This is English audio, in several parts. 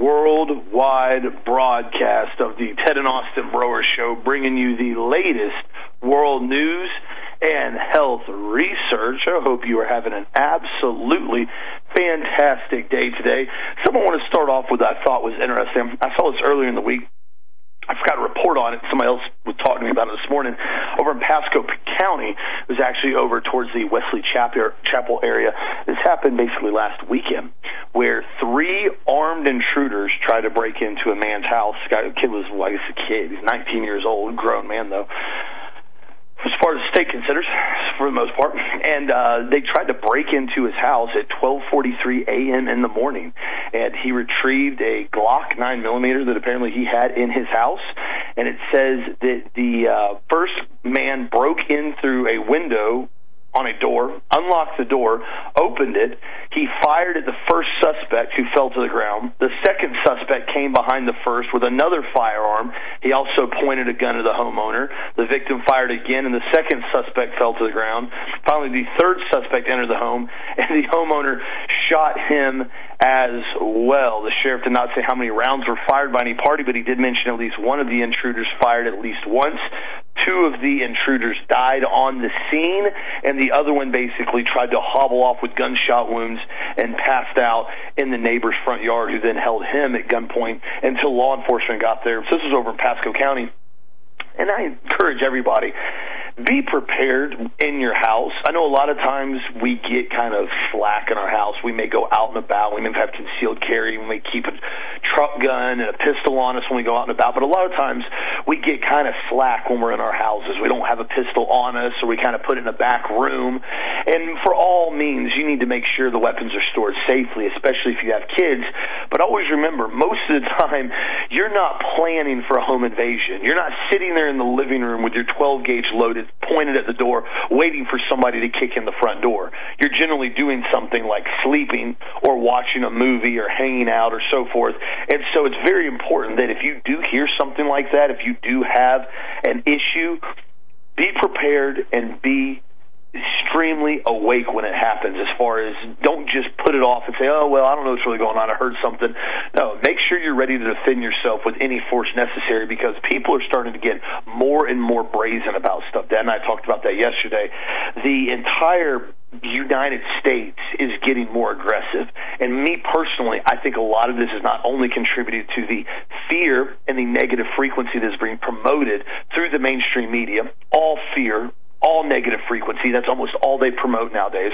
worldwide broadcast of the Ted and Austin Broer Show, bringing you the latest world news and health research. I hope you are having an absolutely fantastic day today. Something I want to start off with I thought was interesting. I saw this earlier in the week. I forgot to report on it. Somebody else was talking to me about it this morning. Over in Pasco County, it was actually over towards the Wesley Chapel area. This happened basically last weekend, where three armed intruders tried to break into a man's house. The kid was, well, I guess, a kid. He's 19 years old, grown man though as far as the state considers, for the most part. And uh, they tried to break into his house at 12:43 a.m. in the morning, and he retrieved a Glock 9 millimeter that apparently he had in his house. And it says that the uh, first man broke in through a window on a door, unlocked the door, opened it. He fired at the first suspect who fell to the ground. The second suspect came behind the first with another firearm. He also pointed a gun at the homeowner. The victim fired again, and the second suspect fell to the ground. Finally, the third suspect entered the home, and the homeowner shot him as well. The sheriff did not say how many rounds were fired by any party, but he did mention at least one of the intruders fired at least once. Two of the intruders died on the scene, and the other one basically tried to hobble off with gunshot wounds and passed out in the neighbor's front yard, who then held him at gunpoint until law enforcement got there. So this was over in Pasco County. And I encourage everybody be prepared in your house. I know a lot of times we get kind of slack in our house. We may go out and about. We may have concealed carry. We may keep a truck gun and a pistol on us when we go out and about. But a lot of times we get kind of slack when we're in our houses. We don't have a pistol on us, or we kind of put it in a back room. And for all means, you need to make sure the weapons are stored safely, especially if you have kids. But always remember, most of the time, you're not planning for a home invasion. You're not sitting there in the living room with your 12 gauge loaded pointed at the door, waiting for somebody to kick in the front door. You're generally doing something like sleeping or watching a movie or hanging out or so forth. And so it's very important that if you do hear something like that, if you do have an issue, be prepared and be extremely awake when it happens as far as don't just put it off and say, oh, well, I don't know what's really going on. I heard something. No, make sure you're ready to defend yourself with any force necessary because people are starting to get more and more brazen about stuff. Dad and I talked about that yesterday. The entire United States is getting more aggressive. And me personally, I think a lot of this is not only contributed to the fear and the negative frequency that's being promoted through the mainstream media, all fear, all negative frequency. That's almost all they promote nowadays.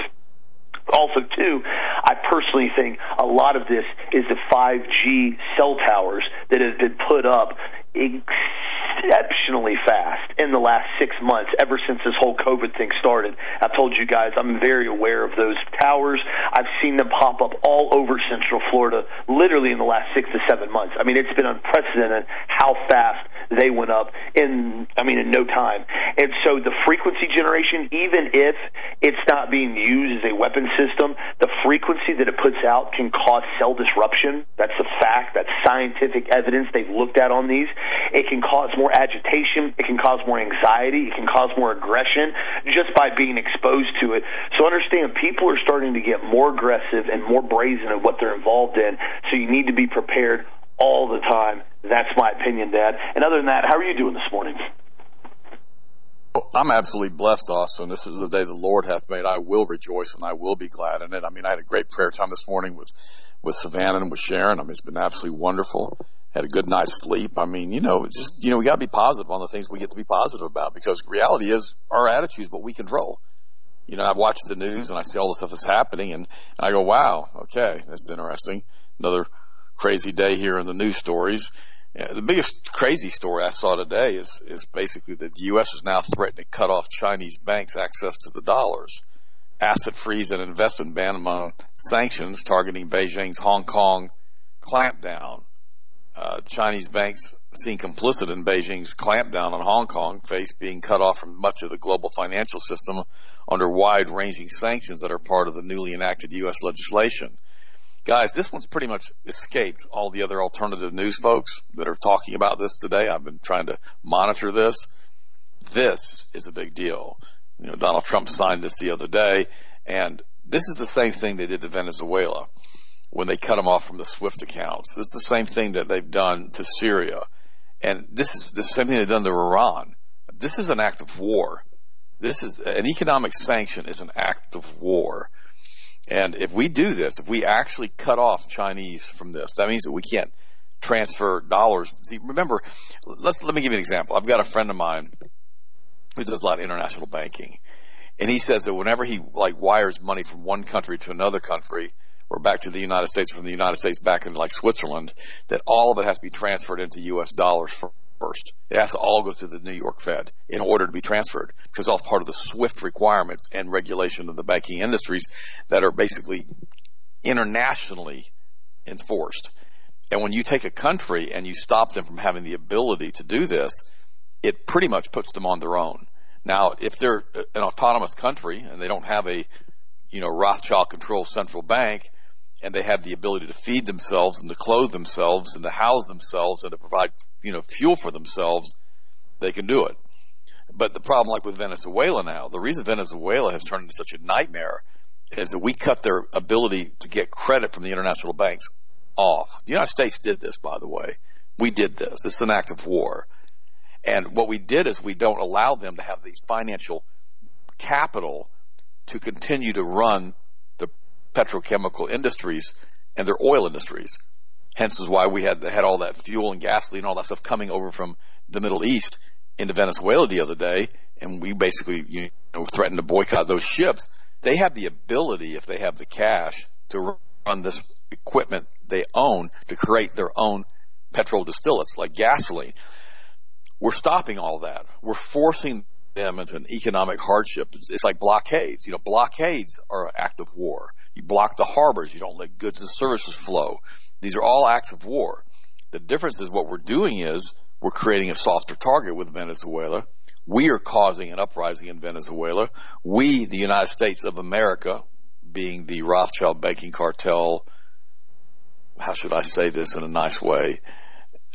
Also, too, I personally think a lot of this is the 5G cell towers that have been put up exceptionally fast in the last six months, ever since this whole COVID thing started. I've told you guys I'm very aware of those towers. I've seen them pop up all over Central Florida, literally in the last six to seven months. I mean, it's been unprecedented how fast they went up in, I mean, in no time. And so the frequency generation, even if it's not being used as a weapon system, the frequency that it puts out can cause cell disruption. That's a fact. That's scientific evidence they've looked at on these. It can cause more agitation. It can cause more anxiety. It can cause more aggression just by being exposed to it. So understand, people are starting to get more aggressive and more brazen at what they're involved in. So you need to be prepared all the time. That's my opinion, Dad. And other than that, how are you doing this morning? I'm absolutely blessed, Austin. This is the day the Lord hath made. I will rejoice and I will be glad in it. I mean, I had a great prayer time this morning with, with Savannah and with Sharon. I mean, it's been absolutely wonderful. Had a good night's sleep. I mean, you know, it's just, you know, we gotta be positive on the things we get to be positive about because reality is our attitudes, what we control. You know, I watch the news and I see all the stuff that's happening and, and I go, wow, okay, that's interesting. Another crazy day here in the news stories. The biggest crazy story I saw today is is basically that the U.S. is now threatening to cut off Chinese banks' access to the dollars, asset freeze and investment ban among sanctions targeting Beijing's Hong Kong clampdown. Uh, Chinese banks seen complicit in Beijing's clampdown on Hong Kong face being cut off from much of the global financial system under wide-ranging sanctions that are part of the newly enacted U.S. legislation guys, this one's pretty much escaped all the other alternative news folks that are talking about this today. I've been trying to monitor this. This is a big deal. You know, Donald Trump signed this the other day, and this is the same thing they did to Venezuela when they cut them off from the SWIFT accounts. This is the same thing that they've done to Syria. And this is the same thing they've done to Iran. This is an act of war. This is an economic sanction is an act of war. And if we do this, if we actually cut off Chinese from this, that means that we can't transfer dollars. See, remember, let's let me give you an example. I've got a friend of mine who does a lot of international banking, and he says that whenever he like wires money from one country to another country, or back to the United States from the United States back into like Switzerland, that all of it has to be transferred into U.S. dollars first. It has to all go through the New York Fed in order to be transferred because all part of the SWIFT requirements and regulation of the banking industries that are basically internationally enforced. And when you take a country and you stop them from having the ability to do this, it pretty much puts them on their own. Now, if they're uh, an autonomous country and they don't have a, you know, Rothschild controlled central bank, and they have the ability to feed themselves and to clothe themselves and to house themselves and to provide, you know, fuel for themselves, they can do it. But the problem, like with Venezuela now, the reason Venezuela has turned into such a nightmare is that we cut their ability to get credit from the international banks off. The United States did this, by the way. We did this. This is an act of war. And what we did is we don't allow them to have the financial capital to continue to run petrochemical industries and their oil industries. Hence is why we had had all that fuel and gasoline and all that stuff coming over from the Middle East into Venezuela the other day, and we basically you know threatened to boycott those ships. They have the ability, if they have the cash, to run this equipment they own to create their own petrol distillates like gasoline. We're stopping all that. We're forcing them into an economic hardship. It's, it's like blockades. You know, blockades are an act of war. You block the harbors. You don't let goods and services flow. These are all acts of war. The difference is what we're doing is we're creating a softer target with Venezuela. We are causing an uprising in Venezuela. We, the United States of America, being the Rothschild banking cartel, how should I say this in a nice way?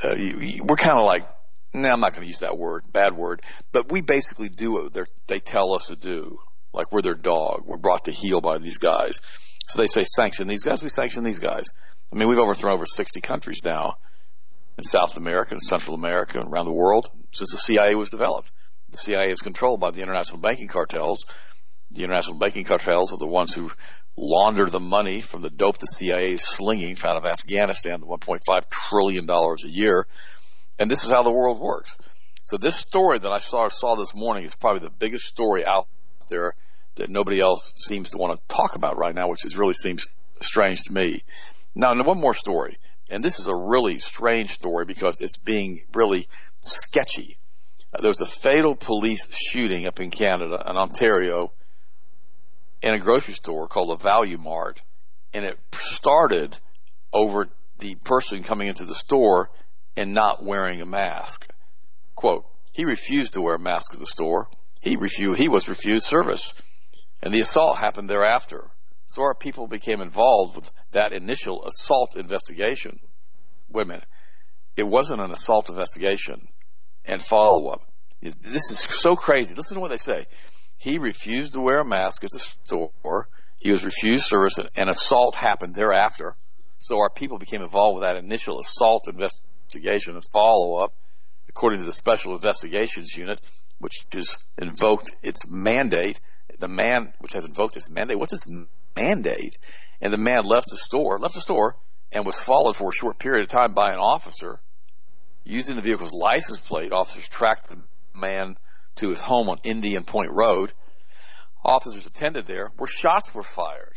Uh, you, you, we're kind of like, no, nah, I'm not going to use that word, bad word, but we basically do what they tell us to do. Like we're their dog. We're brought to heel by these guys. So they say sanction these guys, we sanction these guys. I mean, we've overthrown over 60 countries now in South America and Central America and around the world since the CIA was developed. The CIA is controlled by the international banking cartels. The international banking cartels are the ones who launder the money from the dope the CIA is slinging out of Afghanistan, the 1.5 trillion dollars a year. And this is how the world works. So this story that I saw, saw this morning is probably the biggest story out there that nobody else seems to want to talk about right now, which is really seems strange to me. Now, one more story, and this is a really strange story because it's being really sketchy. Uh, there was a fatal police shooting up in Canada, in Ontario, in a grocery store called the Valu-mart, and it started over the person coming into the store and not wearing a mask. Quote, he refused to wear a mask at the store. He refused, he was refused service. And the assault happened thereafter. So our people became involved with that initial assault investigation. Wait a minute. It wasn't an assault investigation and follow up. This is so crazy. Listen to what they say. He refused to wear a mask at the store. He was refused service. And an assault happened thereafter. So our people became involved with that initial assault investigation and follow up, according to the Special Investigations Unit, which has invoked its mandate the man, which has invoked his mandate, what's his mandate? And the man left the store, left the store, and was followed for a short period of time by an officer. Using the vehicle's license plate, officers tracked the man to his home on Indian Point Road. Officers attended there where shots were fired.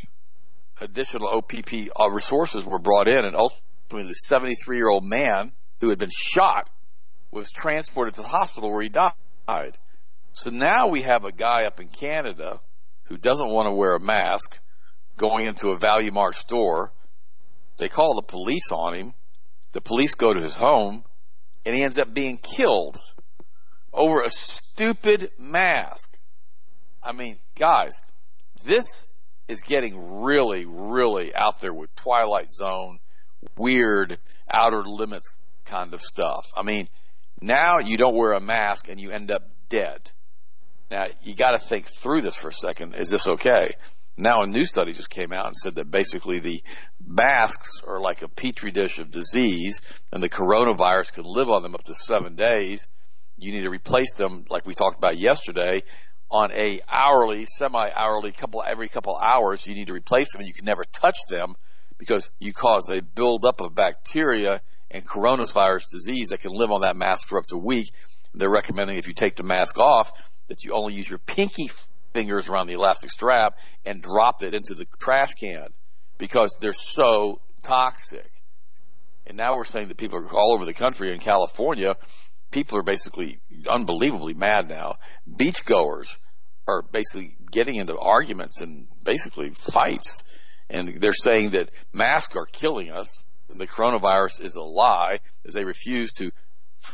Additional OPP uh, resources were brought in, and ultimately the 73 year old man who had been shot was transported to the hospital where he died. So now we have a guy up in Canada who doesn't want to wear a mask going into a Valu-mart store. They call the police on him. The police go to his home and he ends up being killed over a stupid mask. I mean, guys, this is getting really, really out there with Twilight Zone, weird, outer limits kind of stuff. I mean, now you don't wear a mask and you end up dead. Now, you got to think through this for a second. Is this okay? Now a new study just came out and said that basically the masks are like a petri dish of disease and the coronavirus can live on them up to seven days. You need to replace them like we talked about yesterday on a hourly, semi-hourly couple, every couple hours. You need to replace them and you can never touch them because you cause a buildup of bacteria and coronavirus disease that can live on that mask for up to a week. They're recommending if you take the mask off that you only use your pinky fingers around the elastic strap and drop it into the trash can because they're so toxic. And now we're saying that people are all over the country in California, people are basically unbelievably mad now. Beachgoers are basically getting into arguments and basically fights. And they're saying that masks are killing us and the coronavirus is a lie as they refuse to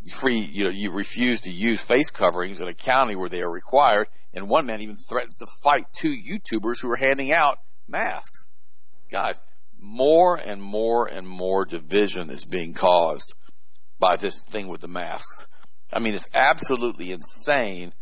free, you know, you refuse to use face coverings in a county where they are required. And one man even threatens to fight two YouTubers who are handing out masks. Guys, more and more and more division is being caused by this thing with the masks. I mean, it's absolutely insane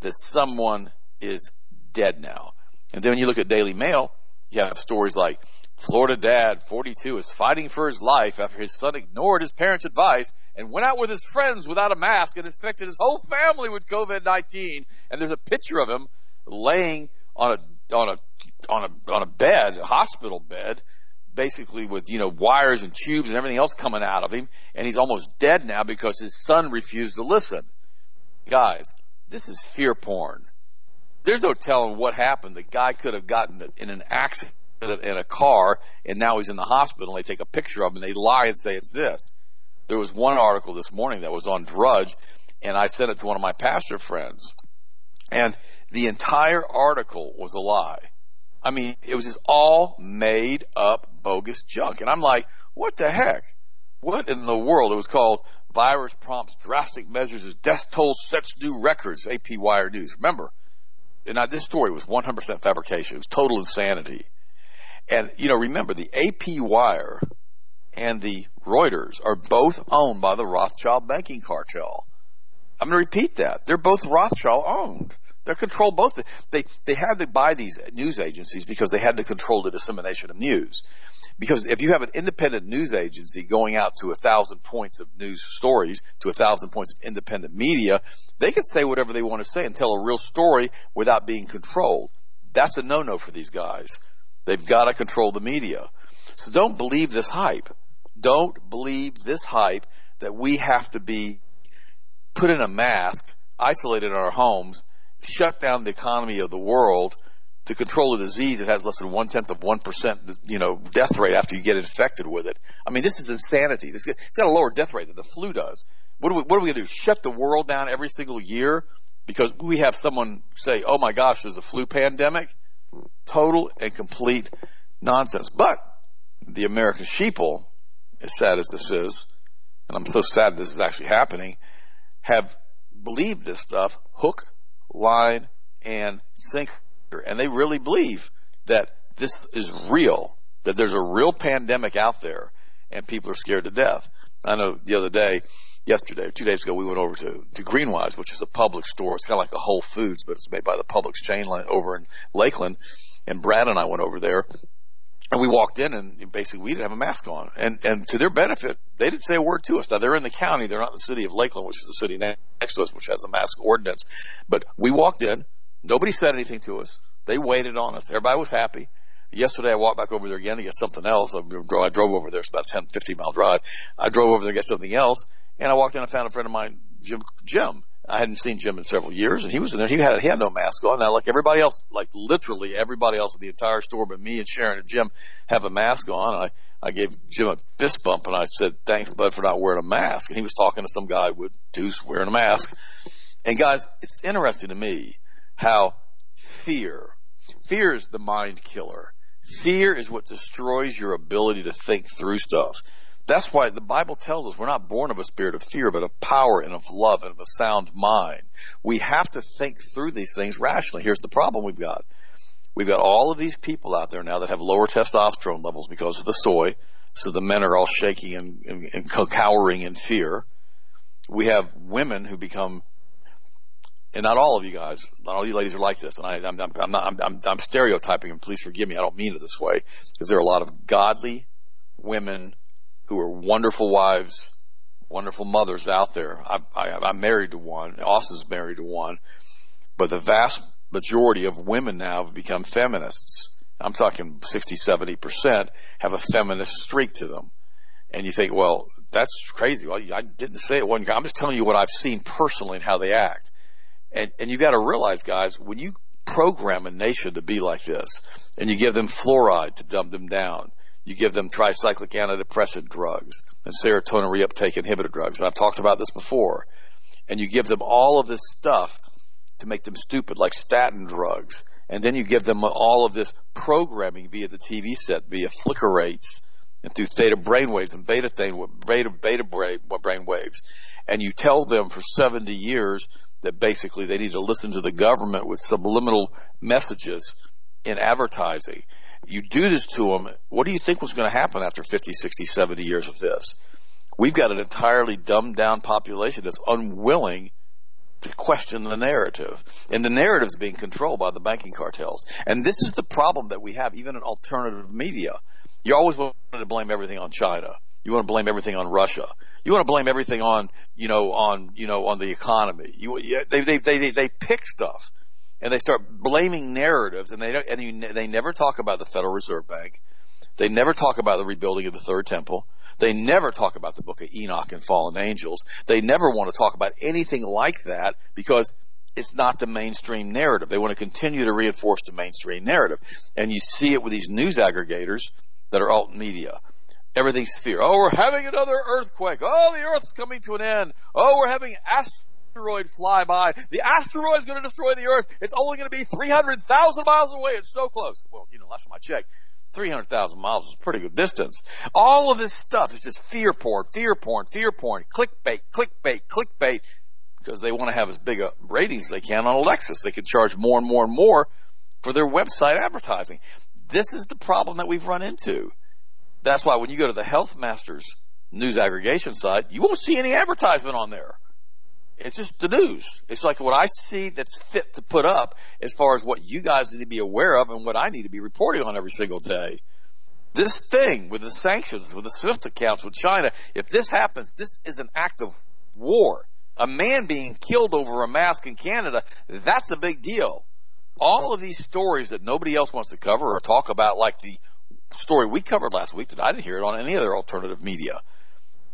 that someone is dead now. And then when you look at Daily Mail, you have stories like Florida dad, 42, is fighting for his life after his son ignored his parents' advice and went out with his friends without a mask and infected his whole family with COVID-19. And there's a picture of him laying on a, on a, on a, on a bed, a hospital bed, basically with, you know, wires and tubes and everything else coming out of him. And he's almost dead now because his son refused to listen. Guys, this is fear porn. There's no telling what happened. The guy could have gotten in an accident in a car and now he's in the hospital and they take a picture of him and they lie and say it's this. There was one article this morning that was on Drudge and I sent it to one of my pastor friends and the entire article was a lie. I mean, it was just all made up bogus junk. And I'm like, what the heck? What in the world? It was called Virus Prompts Drastic Measures as Death Toll Sets New Records, AP Wire News. Remember, and this story was 100% fabrication. It was total insanity. And, you know, remember the AP Wire and the Reuters are both owned by the Rothschild banking cartel. I'm going to repeat that. They're both Rothschild owned. They're controlled both. They, they had to buy these news agencies because they had to control the dissemination of news. Because if you have an independent news agency going out to a thousand points of news stories, to a thousand points of independent media, they can say whatever they want to say and tell a real story without being controlled. That's a no-no for these guys. They've got to control the media. So don't believe this hype. Don't believe this hype that we have to be put in a mask, isolated in our homes, shut down the economy of the world to control a disease that has less than one tenth of one percent, you know, death rate after you get infected with it. I mean, this is insanity. This, it's got a lower death rate than the flu does. What are we, what are we going to do? Shut the world down every single year because we have someone say, "Oh my gosh, there's a flu pandemic." Total and complete nonsense. But the American sheeple, as sad as this is, and I'm so sad this is actually happening, have believed this stuff hook, line, and sinker. And they really believe that this is real, that there's a real pandemic out there, and people are scared to death. I know the other day, yesterday, two days ago, we went over to, to Greenwise, which is a Publix store. It's kind of like a Whole Foods, but it's made by the Publix chain line over in Lakeland. And Brad and I went over there and we walked in and basically we didn't have a mask on. And, and to their benefit, they didn't say a word to us. Now they're in the county. They're not in the city of Lakeland, which is the city next to us, which has a mask ordinance. But we walked in. Nobody said anything to us. They waited on us. Everybody was happy. Yesterday I walked back over there again to get something else. I drove over there. It's about a 10, 15 mile drive. I drove over there to get something else and I walked in and found a friend of mine, Jim, Jim. I hadn't seen Jim in several years, and he was in there. He had he had no mask on. Now, like everybody else, like literally everybody else in the entire store, but me and Sharon and Jim have a mask on. I I gave Jim a fist bump, and I said, "Thanks, bud, for not wearing a mask." And he was talking to some guy with Deuce wearing a mask. And guys, it's interesting to me how fear, fear is the mind killer. Fear is what destroys your ability to think through stuff. That's why the Bible tells us we're not born of a spirit of fear, but of power and of love and of a sound mind. We have to think through these things rationally. Here's the problem we've got. We've got all of these people out there now that have lower testosterone levels because of the soy. So the men are all shaking and, and, and cowering in fear. We have women who become and not all of you guys, not all you ladies are like this, and I, I'm, I'm, I'm, not, I'm, I'm stereotyping, and please forgive me, I don't mean it this way, because there are a lot of godly women who are wonderful wives, wonderful mothers out there. I, I, I'm married to one, Austin's married to one, but the vast majority of women now have become feminists. I'm talking 60, 70% have a feminist streak to them. And you think, well, that's crazy. Well, I didn't say it wasn't. I'm just telling you what I've seen personally and how they act. And, and you got to realize, guys, when you program a nation to be like this, and you give them fluoride to dumb them down, you give them tricyclic antidepressant drugs and serotonin reuptake inhibitor drugs, and I've talked about this before, and you give them all of this stuff to make them stupid, like statin drugs, and then you give them all of this programming via the TV set, via flicker rates, and through theta brainwaves and beta thing, beta beta brain waves, and you tell them for 70 years that basically they need to listen to the government with subliminal messages in advertising. You do this to them. What do you think was going to happen after 50, 60, 70 years of this? We've got an entirely dumbed down population that's unwilling to question the narrative. And the narrative is being controlled by the banking cartels. And this is the problem that we have even in alternative media. You always want to blame everything on China. You want to blame everything on Russia. You want to blame everything on, you know, on, you know, on the economy. You, they, they, they, they pick stuff and they start blaming narratives and they don't, and you, they never talk about the Federal Reserve Bank. They never talk about the rebuilding of the third temple. They never talk about the book of Enoch and fallen angels. They never want to talk about anything like that because it's not the mainstream narrative. They want to continue to reinforce the mainstream narrative. And you see it with these news aggregators that are alt media. Everything's fear. Oh, we're having another earthquake. Oh, the earth's coming to an end. Oh, we're having asteroid fly by. The asteroid's going to destroy the earth. It's only going to be 300,000 miles away. It's so close. Well, you know, last time I checked, 300,000 miles is a pretty good distance. All of this stuff is just fear porn, fear porn, fear porn, clickbait, clickbait, clickbait, because they want to have as big a ratings as they can on Alexis. They can charge more and more and more for their website advertising. This is the problem that we've run into. That's why when you go to the Health Masters news aggregation site, you won't see any advertisement on there. It's just the news. It's like what I see that's fit to put up as far as what you guys need to be aware of and what I need to be reporting on every single day. This thing with the sanctions, with the SWIFT accounts with China, if this happens, this is an act of war. A man being killed over a mask in Canada, that's a big deal all of these stories that nobody else wants to cover or talk about, like the story we covered last week that I didn't hear it on any other alternative media,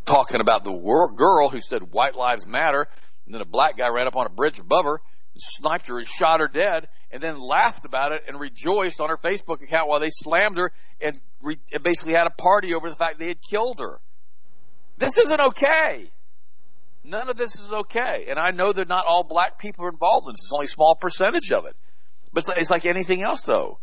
talking about the girl who said white lives matter, and then a black guy ran up on a bridge above her, and sniped her and shot her dead, and then laughed about it and rejoiced on her Facebook account while they slammed her and, re- and basically had a party over the fact they had killed her. This isn't okay. None of this is okay. And I know that not all black people are involved in this. It's only a small percentage of it. But it's like anything else though.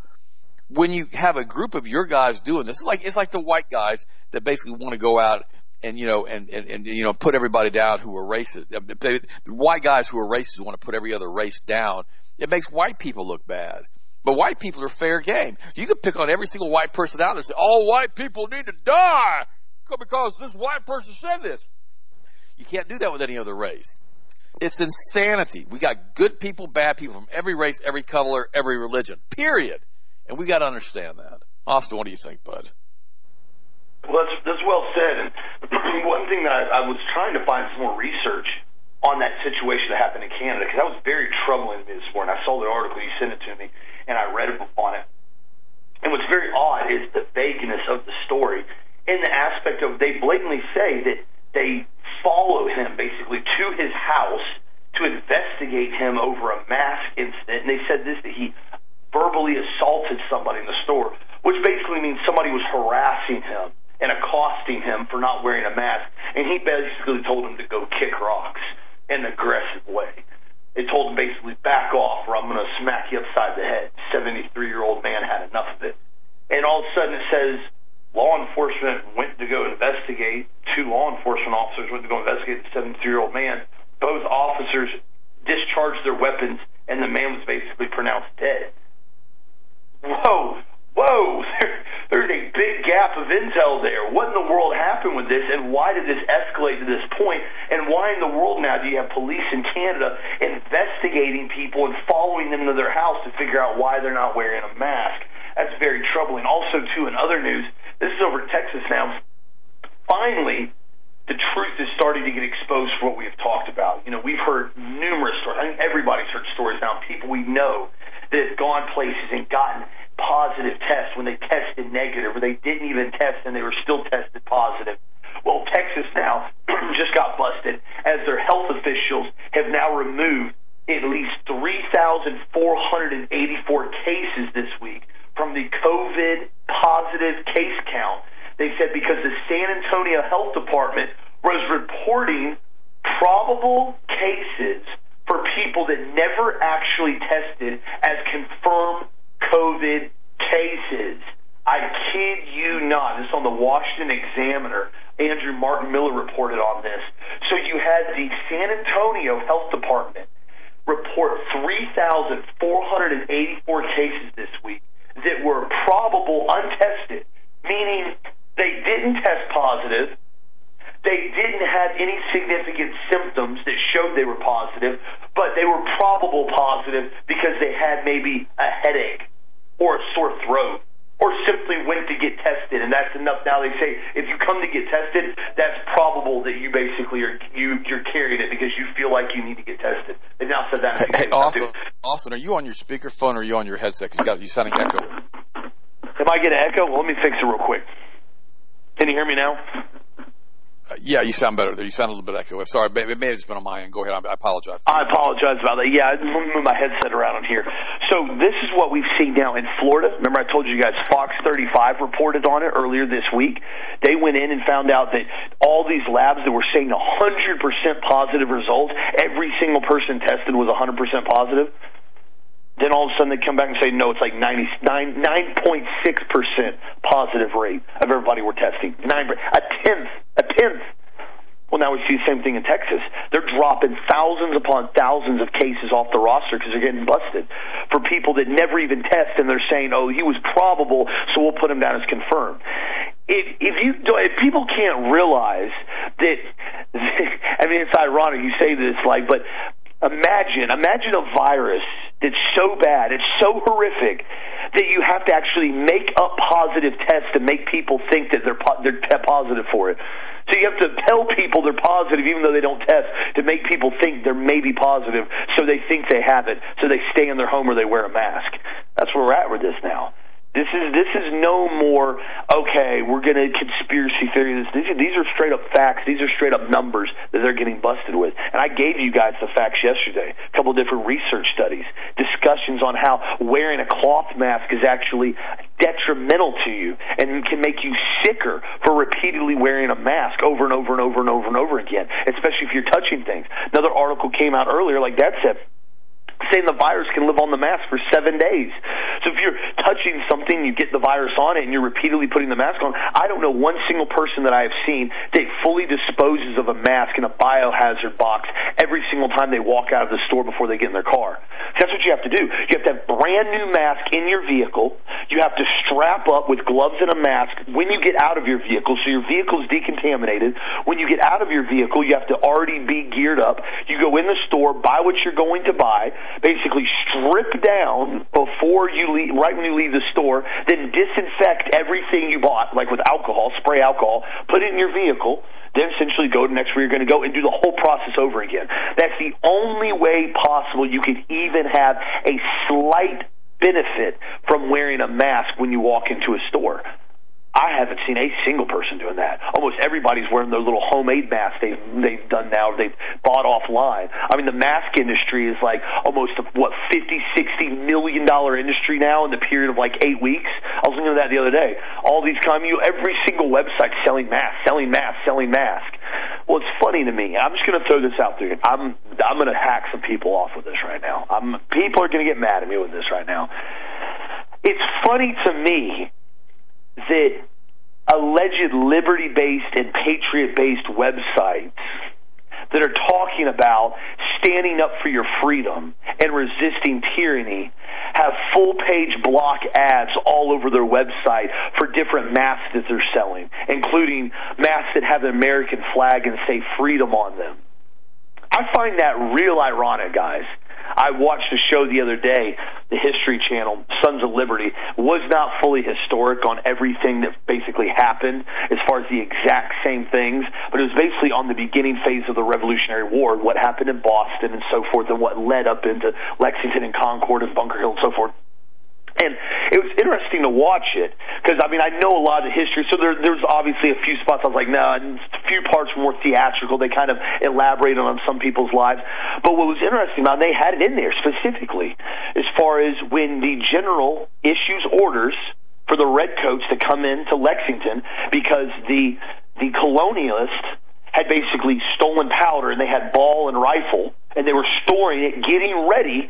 When you have a group of your guys doing this, it's like, it's like the white guys that basically want to go out and, you know, and, and, and, you know, put everybody down who are racist. Uh, the white guys who are racist want to put every other race down. It makes white people look bad. But white people are fair game. You can pick on every single white person out there and say, all white people need to die because this white person said this. You can't do that with any other race. It's insanity. We got good people, bad people from every race, every color, every religion. Period. And we got to understand that. Austin, what do you think, bud? Well, that's, that's well said. And one thing that I, I was trying to find some more research on that situation that happened in Canada because that was very troubling to me this morning. I saw the article you sent it to me, and I read on it. And what's very odd is the vagueness of the story in the aspect of they blatantly say that they follow him basically to his house to investigate him over a mask incident. And they said this that he verbally assaulted somebody in the store, which basically means somebody was harassing him and accosting him for not wearing a mask. And he basically told him to go kick rocks in an aggressive way. It told him basically back off or I'm going to smack you upside the head. 73 year old man had enough of it. And all of a sudden it says law enforcement went to go investigate. Two law enforcement officers went to go investigate the 73 year old man. Both officers discharged their weapons, and the man was basically pronounced dead. Whoa, whoa! There, there's a big gap of intel there. What in the world happened with this, and why did this escalate to this point? And why in the world now do you have police in Canada investigating people and following them to their house to figure out why they're not wearing a mask? That's very troubling. Also, too, in other news, this is over Texas now. Finally, the truth is starting to get exposed for what we have talked about. You know, we've heard numerous stories. I think everybody's heard stories now. People we know that have gone places and gotten positive tests when they tested negative, or they didn't even test and they were still tested positive. Well, Texas now just got busted as their health officials have now removed at least 3,484 cases this week from the COVID positive case count they said because the San Antonio Health Department was reporting probable cases for people that never actually tested as confirmed COVID cases. I kid you not. This is on the Washington Examiner. Andrew Martin Miller reported on this. So you had the San Antonio Health Department report 3,484 cases this week that were probable untested, meaning they didn't test positive. They didn't have any significant symptoms that showed they were positive, but they were probable positive because they had maybe a headache or a sore throat or simply went to get tested. And that's enough. Now they say if you come to get tested that's probable that you basically are you you're carrying it because you feel like you need to get tested. They now said that. Hey, hey Austin, Austin are you on your speakerphone or are you on your headset? Because you got you sounding echo. Am I getting an echo well, let me fix it real quick. Can you hear me now? Yeah, you sound better. There. You sound a little bit echoey. Sorry, it may have just been on my end. Go ahead. I apologize. I apologize about that. Yeah, I moved my headset around on here. So this is what we've seen now in Florida. Remember, I told you guys Fox 35 reported on it earlier this week. They went in and found out that all these labs that were saying 100% positive results, every single person tested was 100% positive. Then all of a sudden they come back and say, no, it's like 99, 9.6% positive rate of everybody we're testing. Nine, a tenth, a tenth. Well, now we see the same thing in Texas. They're dropping thousands upon thousands of cases off the roster because they're getting busted for people that never even test, and they're saying, "Oh, he was probable, so we'll put him down as confirmed." If, if you if people can't realize that, I mean, it's ironic you say this, like, but imagine imagine a virus that's so bad, it's so horrific that you have to actually make up positive tests to make people think that they're they're positive for it. So you have to tell people they're positive even though they don't test to make people think they're maybe positive so they think they have it. So they stay in their home or they wear a mask. That's where we're at with this now. This is this is no more okay. We're to conspiracy theory this. These are, these are straight up facts. These are straight up numbers that they're getting busted with. And I gave you guys the facts yesterday. A couple different research studies, discussions on how wearing a cloth mask is actually detrimental to you and can make you sicker for repeatedly wearing a mask over and over and over and over and over again. Especially if you're touching things. Another article came out earlier, like that said saying the virus can live on the mask for seven days. So if you're touching something, you get the virus on it, and you're repeatedly putting the mask on. I don't know one single person that I have seen that fully disposes of a mask in a biohazard box every single time they walk out of the store before they get in their car. That's what you have to do. You have to have brand new mask in your vehicle. You have to strap up with gloves and a mask when you get out of your vehicle, so your vehicle is decontaminated. When you get out of your vehicle, you have to already be geared up. You go in the store, buy what you're going to buy basically strip down before you leave, right when you leave the store, then disinfect everything you bought, like with alcohol, spray alcohol, put it in your vehicle, then essentially go to next where you're going to go and do the whole process over again. That's the only way possible you can even have a slight benefit from wearing a mask when you walk into a store. I haven't seen a single person doing that. Almost everybody's wearing their little homemade masks they've they've done now. They've bought offline. I mean, the mask industry is like almost a, what fifty, sixty million dollar industry now in the period of like eight weeks. I was looking at that the other day. All these kind you every single website selling masks, selling masks, selling masks. Well, it's funny to me. I'm just going to throw this out there. I'm I'm going to hack some people off with this right now. I'm people are going to get mad at me with this right now. It's funny to me that alleged liberty based and patriot based websites that are talking about standing up for your freedom and resisting tyranny have full page block ads all over their website for different masks that they're selling, including masks that have an American flag and say freedom on them. I find that real ironic, guys. I watched a show the other day, the History Channel, Sons of Liberty, was not fully historic on everything that basically happened as far as the exact same things, but it was basically on the beginning phase of the Revolutionary War, what happened in Boston and so forth, and what led up into Lexington and Concord and Bunker Hill and so forth. And it was interesting to watch it because I mean I know a lot of history, so there, there's obviously a few spots I was like, no, nah, a few parts were more theatrical. They kind of elaborated on some people's lives, but what was interesting about they had it in there specifically as far as when the general issues orders for the redcoats to come into Lexington because the the colonialists had basically stolen powder and they had ball and rifle and they were storing it, getting ready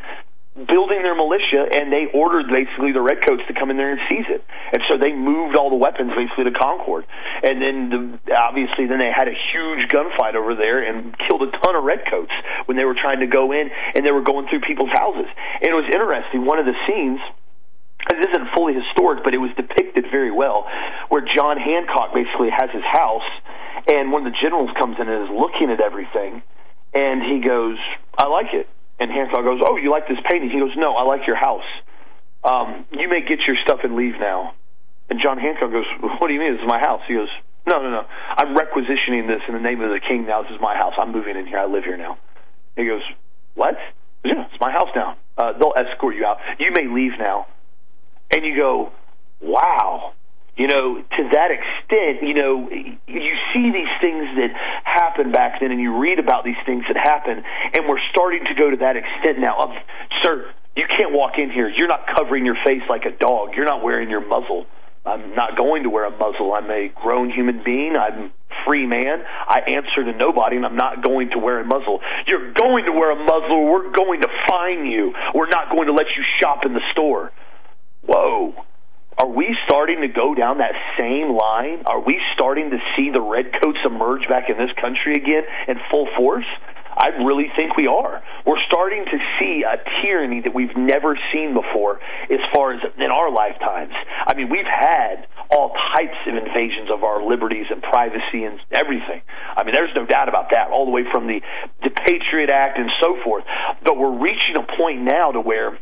building their militia, and they ordered basically the redcoats to come in there and seize it. And so they moved all the weapons basically to Concord. And then the, obviously then they had a huge gunfight over there and killed a ton of redcoats when they were trying to go in and they were going through people's houses. And it was interesting. One of the scenes this isn't fully historic, but it was depicted very well, where John Hancock basically has his house, and one of the generals comes in and is looking at everything, and he goes, "I like it." And Hancock goes, "Oh, you like this painting?" He goes, "No, I like your house. Um, you may get your stuff and leave now." And John Hancock goes, "What do you mean? This is my house." He goes, "No, no, no. I'm requisitioning this in the name of the king. Now this is my house. I'm moving in here. I live here now." He goes, "What?" Yeah, it's my house now. Uh, they'll escort you out. You may leave now. And you go, "Wow." You know, to that extent, you know, you see these things that happen back then and you read about these things that happen, and we're starting to go to that extent now of, sir, you can't walk in here. You're not covering your face like a dog. You're not wearing your muzzle. I'm not going to wear a muzzle. I'm a grown human being. I'm free man. I answer to nobody, and I'm not going to wear a muzzle. You're going to wear a muzzle. We're going to fine you. We're not going to let you shop in the store. Whoa are we starting to go down that same line? Are we starting to see the redcoats emerge back in this country again in full force? I really think we are. We're starting to see a tyranny that we've never seen before as far as in our lifetimes. I mean, we've had all types of invasions of our liberties and privacy and everything. I mean, there's no doubt about that, all the way from the, the Patriot Act and so forth. But we're reaching a point now to where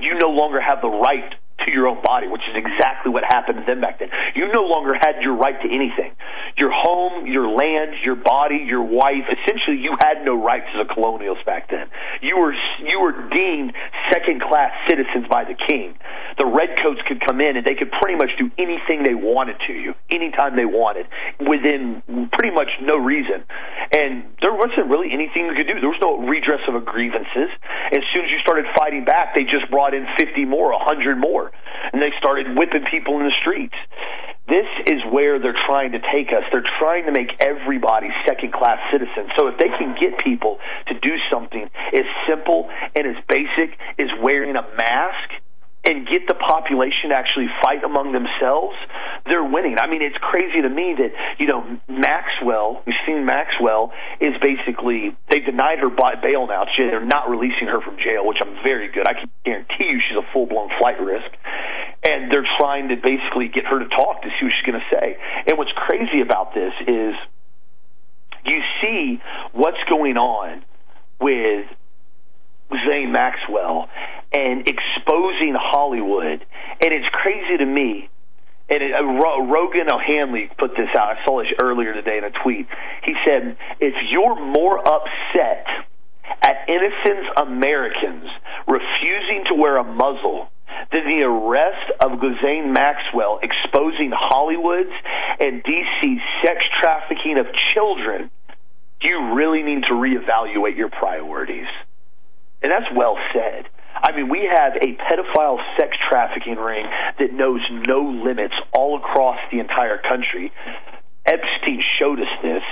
you no longer have the right to your own body, which is exactly what happened to them back then. You no longer had your right to anything. Your home, your land, your body, your wife, essentially you had no rights as a colonialist back then. You were you were deemed second class citizens by the king. The redcoats could come in and they could pretty much do anything they wanted to you, anytime they wanted, within pretty much no reason. And there wasn't really anything you could do. There was no redress of grievances. As soon as you started fighting back, they just brought in 50 more, 100 more and they started whipping people in the streets. This is where they're trying to take us. They're trying to make everybody second class citizens. So if they can get people to do something as simple and as basic as wearing a mask and get the population to actually fight among themselves, they're winning. I mean, it's crazy to me that, you know, Maxwell, we've seen Maxwell, is basically, they denied her bail now. They're not releasing her from jail, which I'm very good. I can guarantee you she's a full blown flight risk. And they're trying to basically get her to talk to see what she's going to say. And what's crazy about this is you see what's going on with Ghislaine Maxwell and exposing Hollywood. And it's crazy to me. And it, uh, Rogan O'Handley put this out. I saw this earlier today in a tweet. He said, if you're more upset at innocent Americans refusing to wear a muzzle than the arrest of Ghislaine Maxwell exposing Hollywood's and DC's sex trafficking of children, do you really need to reevaluate your priorities. And that's well said. I mean, we have a pedophile sex trafficking ring that knows no limits all across the entire country. Epstein showed us this.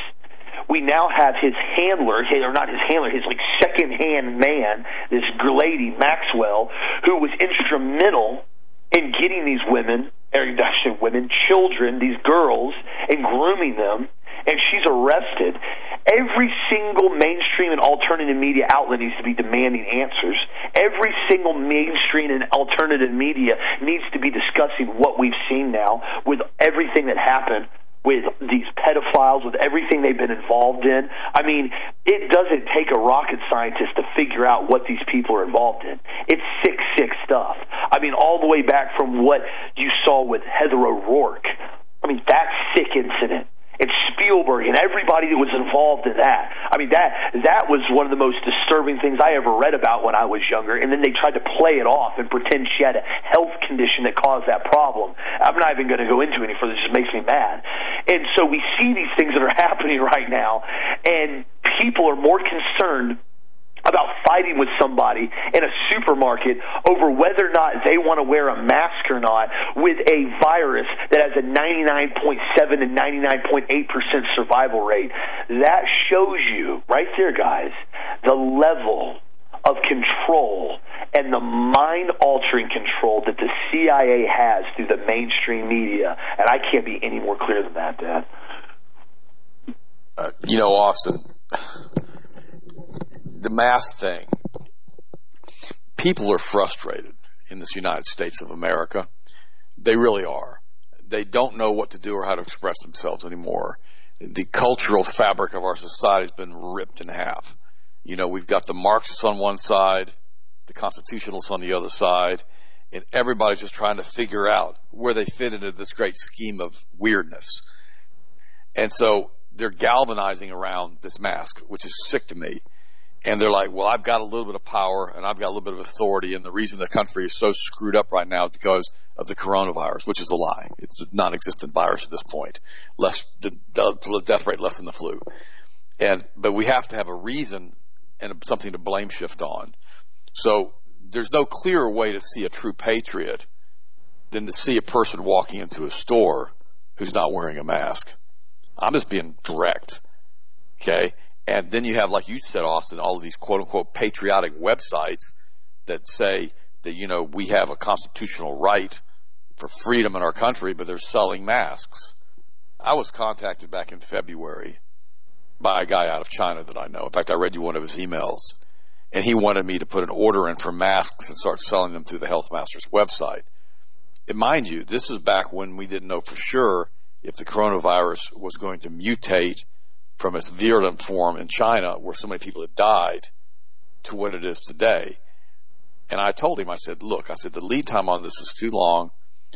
We now have his handler, or not his handler, his like second hand man, this lady, Maxwell, who was instrumental in getting these women, or women, children, these girls, and grooming them and she's arrested. Every single mainstream and alternative media outlet needs to be demanding answers. Every single mainstream and alternative media needs to be discussing what we've seen now with everything that happened with these pedophiles, with everything they've been involved in. I mean, it doesn't take a rocket scientist to figure out what these people are involved in. It's sick, sick stuff. I mean, all the way back from what you saw with Heather O'Rourke. I mean, that sick incident and Spielberg and everybody that was involved in that. I mean that that was one of the most disturbing things I ever read about when I was younger. And then they tried to play it off and pretend she had a health condition that caused that problem. I'm not even going to go into any further. It just makes me mad. And so we see these things that are happening right now, and people are more concerned about fighting with somebody in a supermarket over whether or not they want to wear a mask or not with a virus that has a 99.7 and 99.8% survival rate. That shows you, right there, guys, the level of control and the mind altering control that the CIA has through the mainstream media. And I can't be any more clear than that, Dad. Uh, you know, Austin, the mask thing, people are frustrated in this United States of America. They really are. They don't know what to do or how to express themselves anymore. The cultural fabric of our society has been ripped in half. You know, we've got the Marxists on one side, the constitutionalists on the other side, and everybody's just trying to figure out where they fit into this great scheme of weirdness. And so they're galvanizing around this mask, which is sick to me and they're like, well, I've got a little bit of power and I've got a little bit of authority, and the reason the country is so screwed up right now is because of the coronavirus, which is a lie. It's a non-existent virus at this point. Less the, death rate less than the flu, and but we have to have a reason and something to blame shift on. So there's no clearer way to see a true patriot than to see a person walking into a store who's not wearing a mask. I'm just being direct. Okay. And then you have, like you said, Austin, all of these quote unquote patriotic websites that say that, you know, we have a constitutional right for freedom in our country, but they're selling masks. I was contacted back in February by a guy out of China that I know. In fact, I read you one of his emails and he wanted me to put an order in for masks and start selling them through the Health Masters website. And mind you, this is back when we didn't know for sure if the coronavirus was going to mutate from its virulent form in China, where so many people had died, to what it is today. And I told him, I said, look, I said, the lead time on this is too long.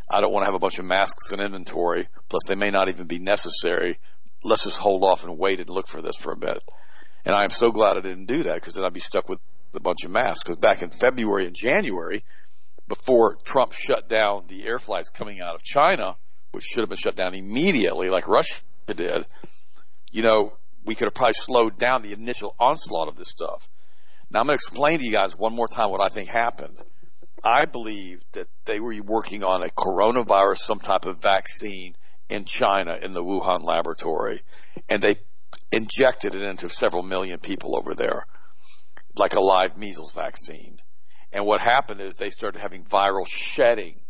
I don't want to have a bunch of masks in inventory. Plus, they may not even be necessary. Let's just hold off and wait and look for this for a bit. And I am so glad I didn't do that because then I'd be stuck with a bunch of masks. Because back in February and January, before Trump shut down the air flights coming out of China, which should have been shut down immediately, like Russia did, you know, we could have probably slowed down the initial onslaught of this stuff. Now I'm going to explain to you guys one more time what I think happened. I believe that they were working on a coronavirus, some type of vaccine in China in the Wuhan laboratory, and they injected it into several million people over there, like a live measles vaccine. And what happened is they started having viral shedding,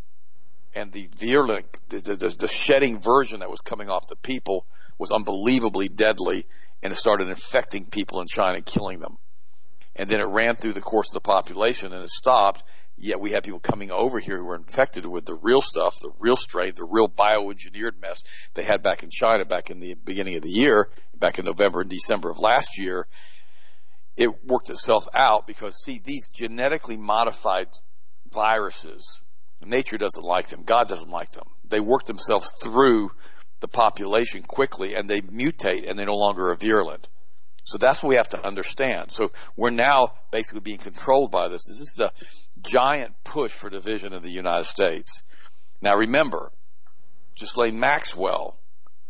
and the virulent, the, the, the shedding version that was coming off the people was unbelievably deadly and it started infecting people in China, and killing them. And then it ran through the course of the population and it stopped. Yet we have people coming over here who were infected with the real stuff, the real strain, the real bioengineered mess they had back in China back in the beginning of the year, back in November and December of last year. It worked itself out because see, these genetically modified viruses, nature doesn't like them. God doesn't like them. They work themselves through the population quickly and they mutate and they no longer are virulent. So that's what we have to understand. So we're now basically being controlled by this. This is a giant push for division in the United States. Now remember, Ghislaine Maxwell,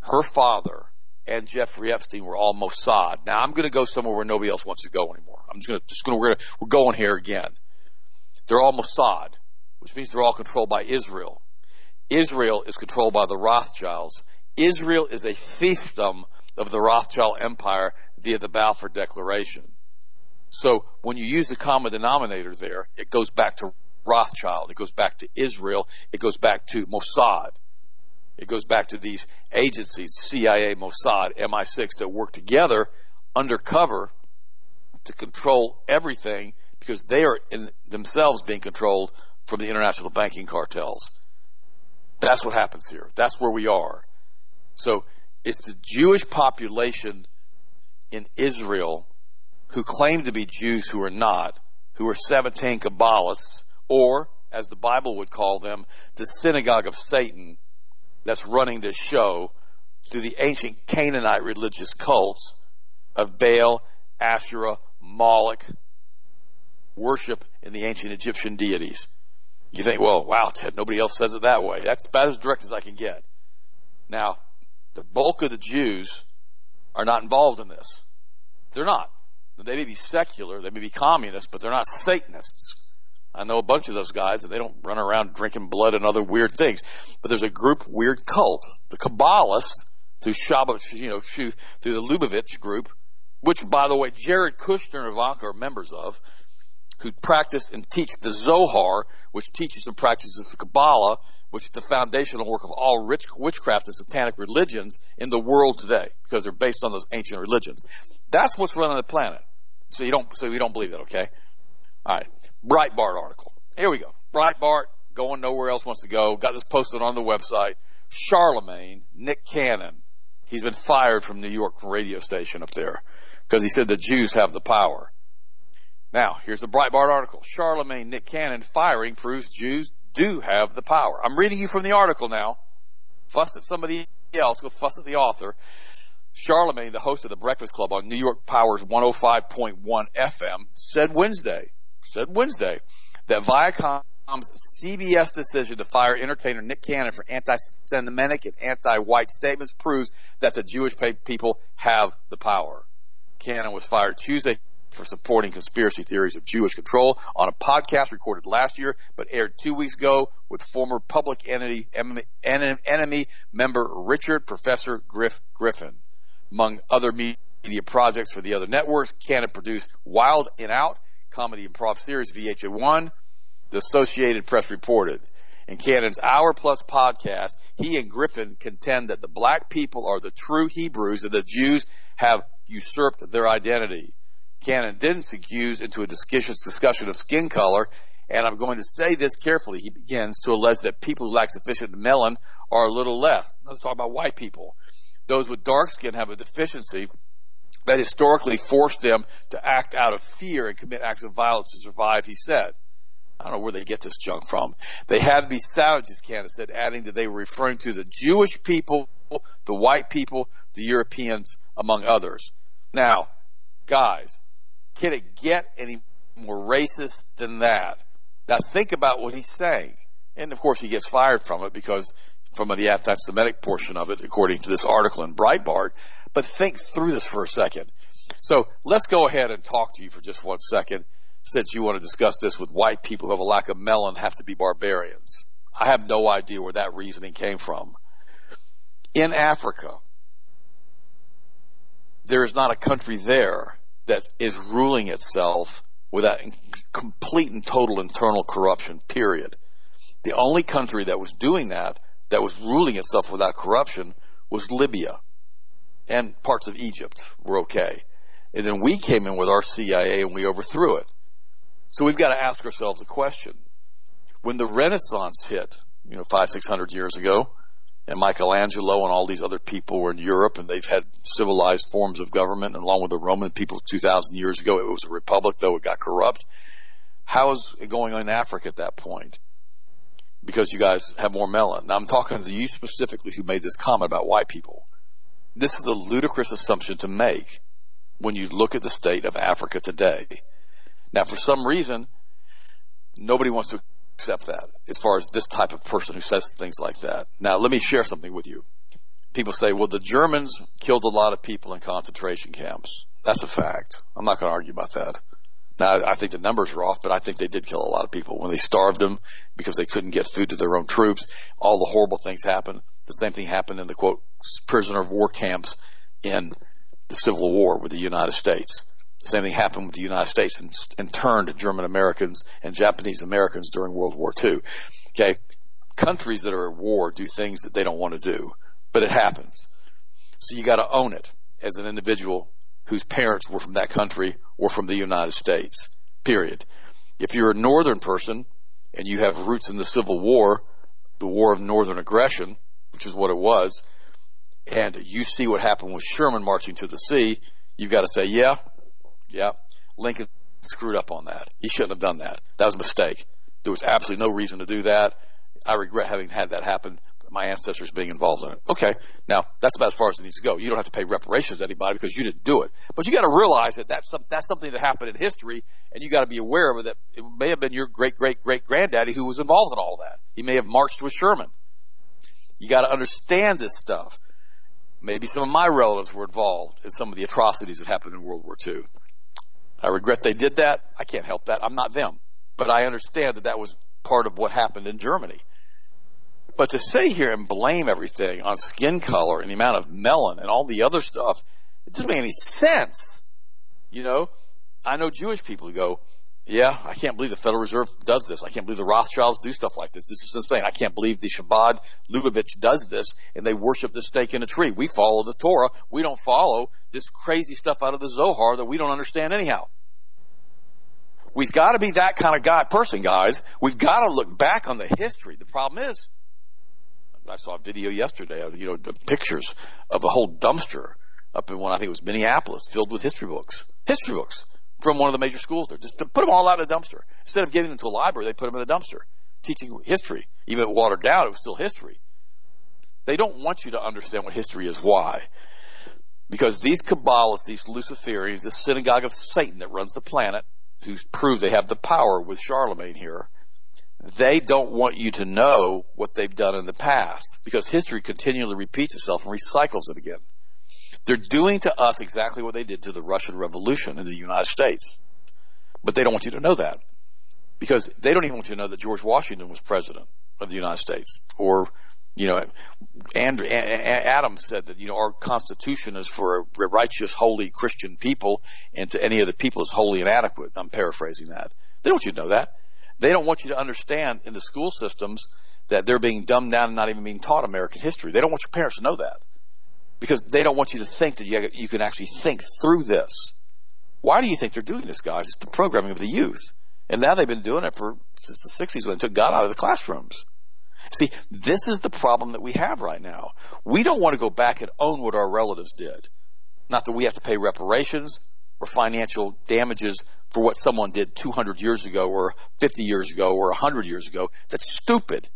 her father, and Jeffrey Epstein were all Mossad. Now I'm going to go somewhere where nobody else wants to go anymore. I'm just going to, just going to, we're, we're going here again. They're all Mossad, which means they're all controlled by Israel. Israel is controlled by the Rothschilds, Israel is a fiefdom of the Rothschild Empire via the Balfour Declaration. So when you use the common denominator there, it goes back to Rothschild, it goes back to Israel, it goes back to Mossad. It goes back to these agencies, CIA, Mossad, MI6 that work together undercover to control everything because they are themselves being controlled from the international banking cartels. That's what happens here. That's where we are. So it's the Jewish population in Israel who claim to be Jews who are not, who are 17 Kabbalists, or, as the Bible would call them, the synagogue of Satan that's running this show through the ancient Canaanite religious cults of Baal, Asherah, Moloch, worship in the ancient Egyptian deities. You think, well, wow, Ted, nobody else says it that way. That's about as direct as I can get. Now, the bulk of the Jews are not involved in this. They're not. They may be secular, they may be communists, but they're not Satanists. I know a bunch of those guys, and they don't run around drinking blood and other weird things. But there's a group weird cult, the Kabbalists, through Chabad, you know, through the Lubavitch group, which, by the way, Jared Kushner and Ivanka are members of, who practice and teach the Zohar, which teaches and practices the Kabbalah, which is the foundational work of all rich, witchcraft and satanic religions in the world today, because they're based on those ancient religions. That's what's running the planet. So you don't, so you don't believe that, okay? All right. Breitbart article. Here we go. Breitbart going nowhere else wants to go. Got this posted on the website. Charlemagne, Nick Cannon. He's been fired from New York radio station up there because he said the Jews have the power. Now, here's the Breitbart article. Charlemagne Nick Cannon firing proves Jews do have the power. I'm reading you from the article now. Fuss at somebody else, go fuss at the author. Charlemagne, the host of the Breakfast Club on New York Power's 105.1 FM, said Wednesday, said Wednesday, that Viacom's CBS decision to fire entertainer Nick Cannon for anti-Semitic and anti-white statements proves that the Jewish people have the power. Cannon was fired Tuesday for supporting conspiracy theories of Jewish control on a podcast recorded last year but aired two weeks ago with former public enemy, enemy member Richard Professor Griff Griffin. Among other media projects for the other networks, Cannon produced Wild and Out, comedy improv series VH1, the Associated Press reported. In Cannon's Hour Plus podcast, he and Griffin contend that the black people are the true Hebrews and the Jews have usurped their identity. Cannon then segues into a discussion of skin color, and I'm going to say this carefully. He begins to allege that people who lack sufficient melanin are a little less. Let's talk about white people. Those with dark skin have a deficiency that historically forced them to act out of fear and commit acts of violence to survive, he said. I don't know where they get this junk from. They had to be savages, Cannon said, adding that they were referring to the Jewish people, the white people, the Europeans, among others. Now, guys, can it get any more racist than that? Now think about what he's saying. And of course he gets fired from it because from the anti-Semitic portion of it, according to this article in Breitbart. But think through this for a second. So let's go ahead and talk to you for just one second since you want to discuss this with white people who have a lack of melon have to be barbarians. I have no idea where that reasoning came from. In Africa, there is not a country there that is ruling itself without complete and total internal corruption, period. The only country that was doing that, that was ruling itself without corruption, was Libya. And parts of Egypt were okay. And then we came in with our CIA and we overthrew it. So we've got to ask ourselves a question. When the Renaissance hit, you know, five, six hundred years ago, and Michelangelo and all these other people were in Europe and they've had civilized forms of government and along with the Roman people 2,000 years ago. It was a republic, though it got corrupt. How is it going on in Africa at that point? Because you guys have more melon. Now I'm talking to you specifically who made this comment about white people. This is a ludicrous assumption to make when you look at the state of Africa today. Now for some reason, nobody wants to accept that as far as this type of person who says things like that. Now, let me share something with you. People say, well, the Germans killed a lot of people in concentration camps. That's a fact. I'm not going to argue about that. Now, I think the numbers are off, but I think they did kill a lot of people when they starved them because they couldn't get food to their own troops. All the horrible things happened. The same thing happened in the quote prisoner of war camps in the Civil War with the United States. The same thing happened with the United States and, and turned German Americans and Japanese Americans during World War II. Okay. Countries that are at war do things that they don't want to do, but it happens. So you got to own it as an individual whose parents were from that country or from the United States. Period. If you're a northern person and you have roots in the Civil War, the War of Northern Aggression, which is what it was, and you see what happened with Sherman marching to the sea, you've got to say, yeah, yeah, Lincoln screwed up on that. He shouldn't have done that. That was a mistake. There was absolutely no reason to do that. I regret having had that happen my ancestors being involved in it. Okay, now that's about as far as it needs to go. You don't have to pay reparations to anybody because you didn't do it, but you got to realize that that's some, that's something that happened in history, and you got to be aware of it. That it may have been your great great great granddaddy who was involved in all that. He may have marched with Sherman. You got to understand this stuff. Maybe some of my relatives were involved in some of the atrocities that happened in World War II. I regret they did that. I can't help that. I'm not them, but I understand that that was part of what happened in Germany. But to sit here and blame everything on skin color and the amount of melon and all the other stuff, it doesn't make any sense. You know, I know Jewish people who go, yeah, I can't believe the Federal Reserve does this. I can't believe the Rothschilds do stuff like this. This is insane. I can't believe the Chabad Lubavitch does this and they worship the snake in a tree. We follow the Torah. We don't follow this crazy stuff out of the Zohar that we don't understand anyhow. We've got to be that kind of guy, person, guys. We've got to look back on the history. The problem is, I saw a video yesterday, you know, pictures of a whole dumpster up in one, I think it was Minneapolis, filled with history books. History books from one of the major schools there. Just to put them all out in a dumpster. Instead of giving them to a library, they put them in a dumpster. Teaching history. Even watered down, it was still history. They don't want you to understand what history is. Why? Because these Kabbalists, these Luciferians, this synagogue of Satan that runs the planet, who prove they have the power with Charlemagne here, they don't want you to know what they've done in the past because history continually repeats itself and recycles it again. They're doing to us exactly what they did to the Russian Revolution in the United States. But they don't want you to know that because they don't even want you to know that George Washington was president of the United States or you know, Andrew, Adams said that, you know, our constitution is for a righteous, holy Christian people and to any other people is wholly inadequate. I'm paraphrasing that. They don't want you to know that. They don't want you to understand in the school systems that they're being dumbed down and not even being taught American history. They don't want your parents to know that because they don't want you to think that you, you can actually think through this. Why do you think they're doing this, guys? It's the programming of the youth. And now they've been doing it for since the 60s when they took God out of the classrooms. See, this is the problem that we have right now. We don't want to go back and own what our relatives did. Not that we have to pay reparations or financial damages for what someone did 200 years ago or 50 years ago or 100 years ago. That's stupid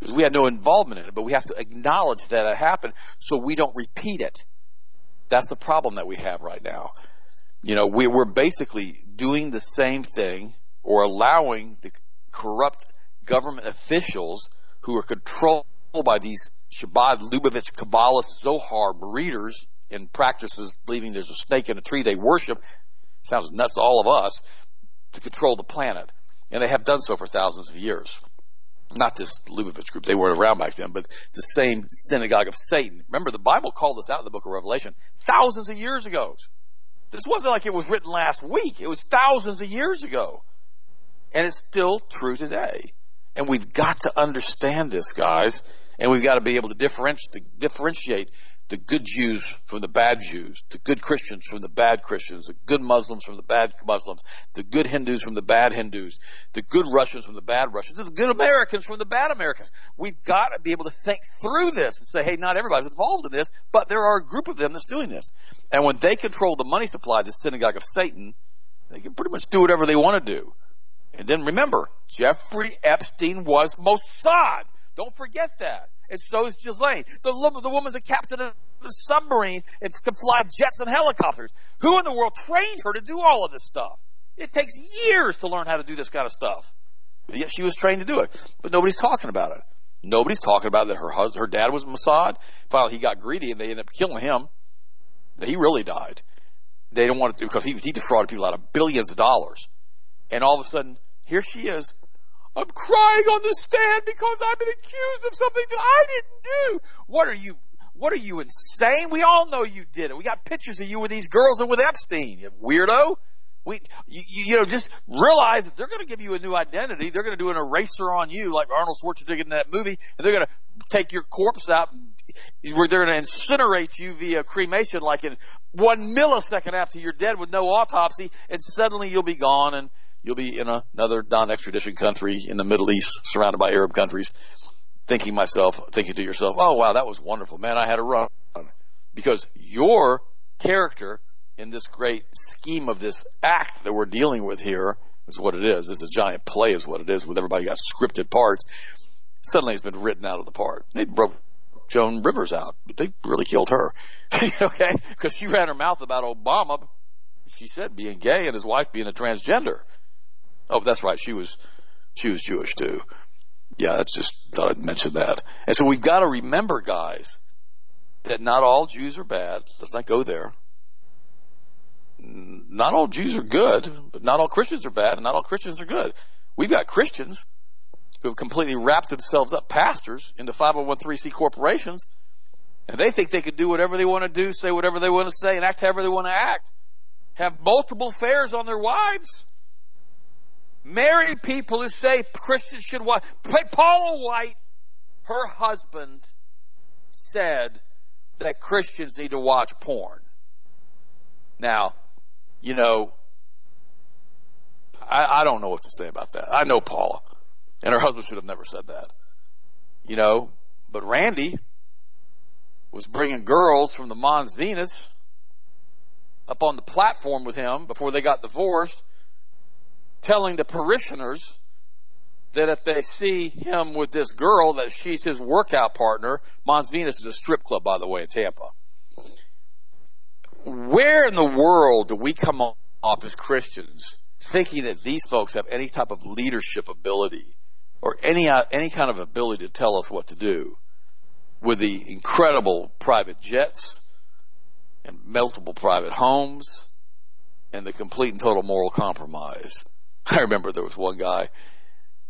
because we had no involvement in it, but we have to acknowledge that it happened so we don't repeat it. That's the problem that we have right now. You know, we, we're basically doing the same thing or allowing the corrupt government officials who are controlled by these Chabad, Lubavitch, Kabbalist, Zohar readers and practices believing there's a snake in a tree they worship sounds nuts to all of us, to control the planet. And they have done so for thousands of years. Not this Lubavitch group, they weren't around back then, but the same synagogue of Satan. Remember, the Bible called this out in the book of Revelation thousands of years ago. This wasn't like it was written last week. It was thousands of years ago. And it's still true today. And we've got to understand this, guys. And we've got to be able to differentiate the good Jews from the bad Jews, the good Christians from the bad Christians, the good Muslims from the bad Muslims, the good Hindus from the bad Hindus, the good Russians from the bad Russians, the good Americans from the bad Americans. We've got to be able to think through this and say, hey, not everybody's involved in this, but there are a group of them that's doing this. And when they control the money supply, the synagogue of Satan, they can pretty much do whatever they want to do. And then remember, Jeffrey Epstein was Mossad. Don't forget that and so is Ghislaine. The, the woman's a captain of the submarine and can fly jets and helicopters. Who in the world trained her to do all of this stuff? It takes years to learn how to do this kind of stuff. But yet she was trained to do it. But nobody's talking about it. Nobody's talking about that her husband, her dad was Mossad. Finally, he got greedy and they ended up killing him. He really died. They don't want to do because he, he defrauded people out of billions of dollars. And all of a sudden, here she is I'm crying on the stand because I've been accused of something that I didn't do. What are you? What are you insane? We all know you did it. We got pictures of you with these girls and with Epstein, you weirdo. We, you, you know, just realize that they're going to give you a new identity. They're going to do an eraser on you, like Arnold Schwarzenegger in that movie, and they're going to take your corpse out where they're going to incinerate you via cremation like in one millisecond after you're dead with no autopsy, and suddenly you'll be gone and you'll be in another non-extradition country in the Middle East, surrounded by Arab countries, thinking myself, thinking to yourself, "Oh wow, that was wonderful, man! I had a run," because your character in this great scheme of this act that we're dealing with here is what it is. It's a giant play, is what it is, with everybody got scripted parts. Suddenly, it's been written out of the part. They broke Joan Rivers out, but they really killed her. okay, because she ran her mouth about Obama. She said being gay and his wife being a transgender. Oh, that's right. She was, she was Jewish too. Yeah, that's just thought I'd mention that. And so we've got to remember, guys, that not all Jews are bad. Let's not go there. Not all Jews are good, but not all Christians are bad, and not all Christians are good. We've got Christians who have completely wrapped themselves up, pastors, into 501c corporations, and they think they can do whatever they want to do, say whatever they want to say, and act however they want to act. Have multiple affairs on their wives. Married people who say Christians should watch. Paula White, her husband, said that Christians need to watch porn. Now, you know, I, I don't know what to say about that. I know Paula, and her husband should have never said that. You know, but Randy was bringing girls from the Mons Venus up on the platform with him before they got divorced, telling the parishioners that if they see him with this girl, that she's his workout partner. Mons Venus is a strip club, by the way, in Tampa. Where in the world do we come off as Christians thinking that these folks have any type of leadership ability or any uh, any kind of ability to tell us what to do with the incredible private jets and multiple private homes and the complete and total moral compromise. I remember there was one guy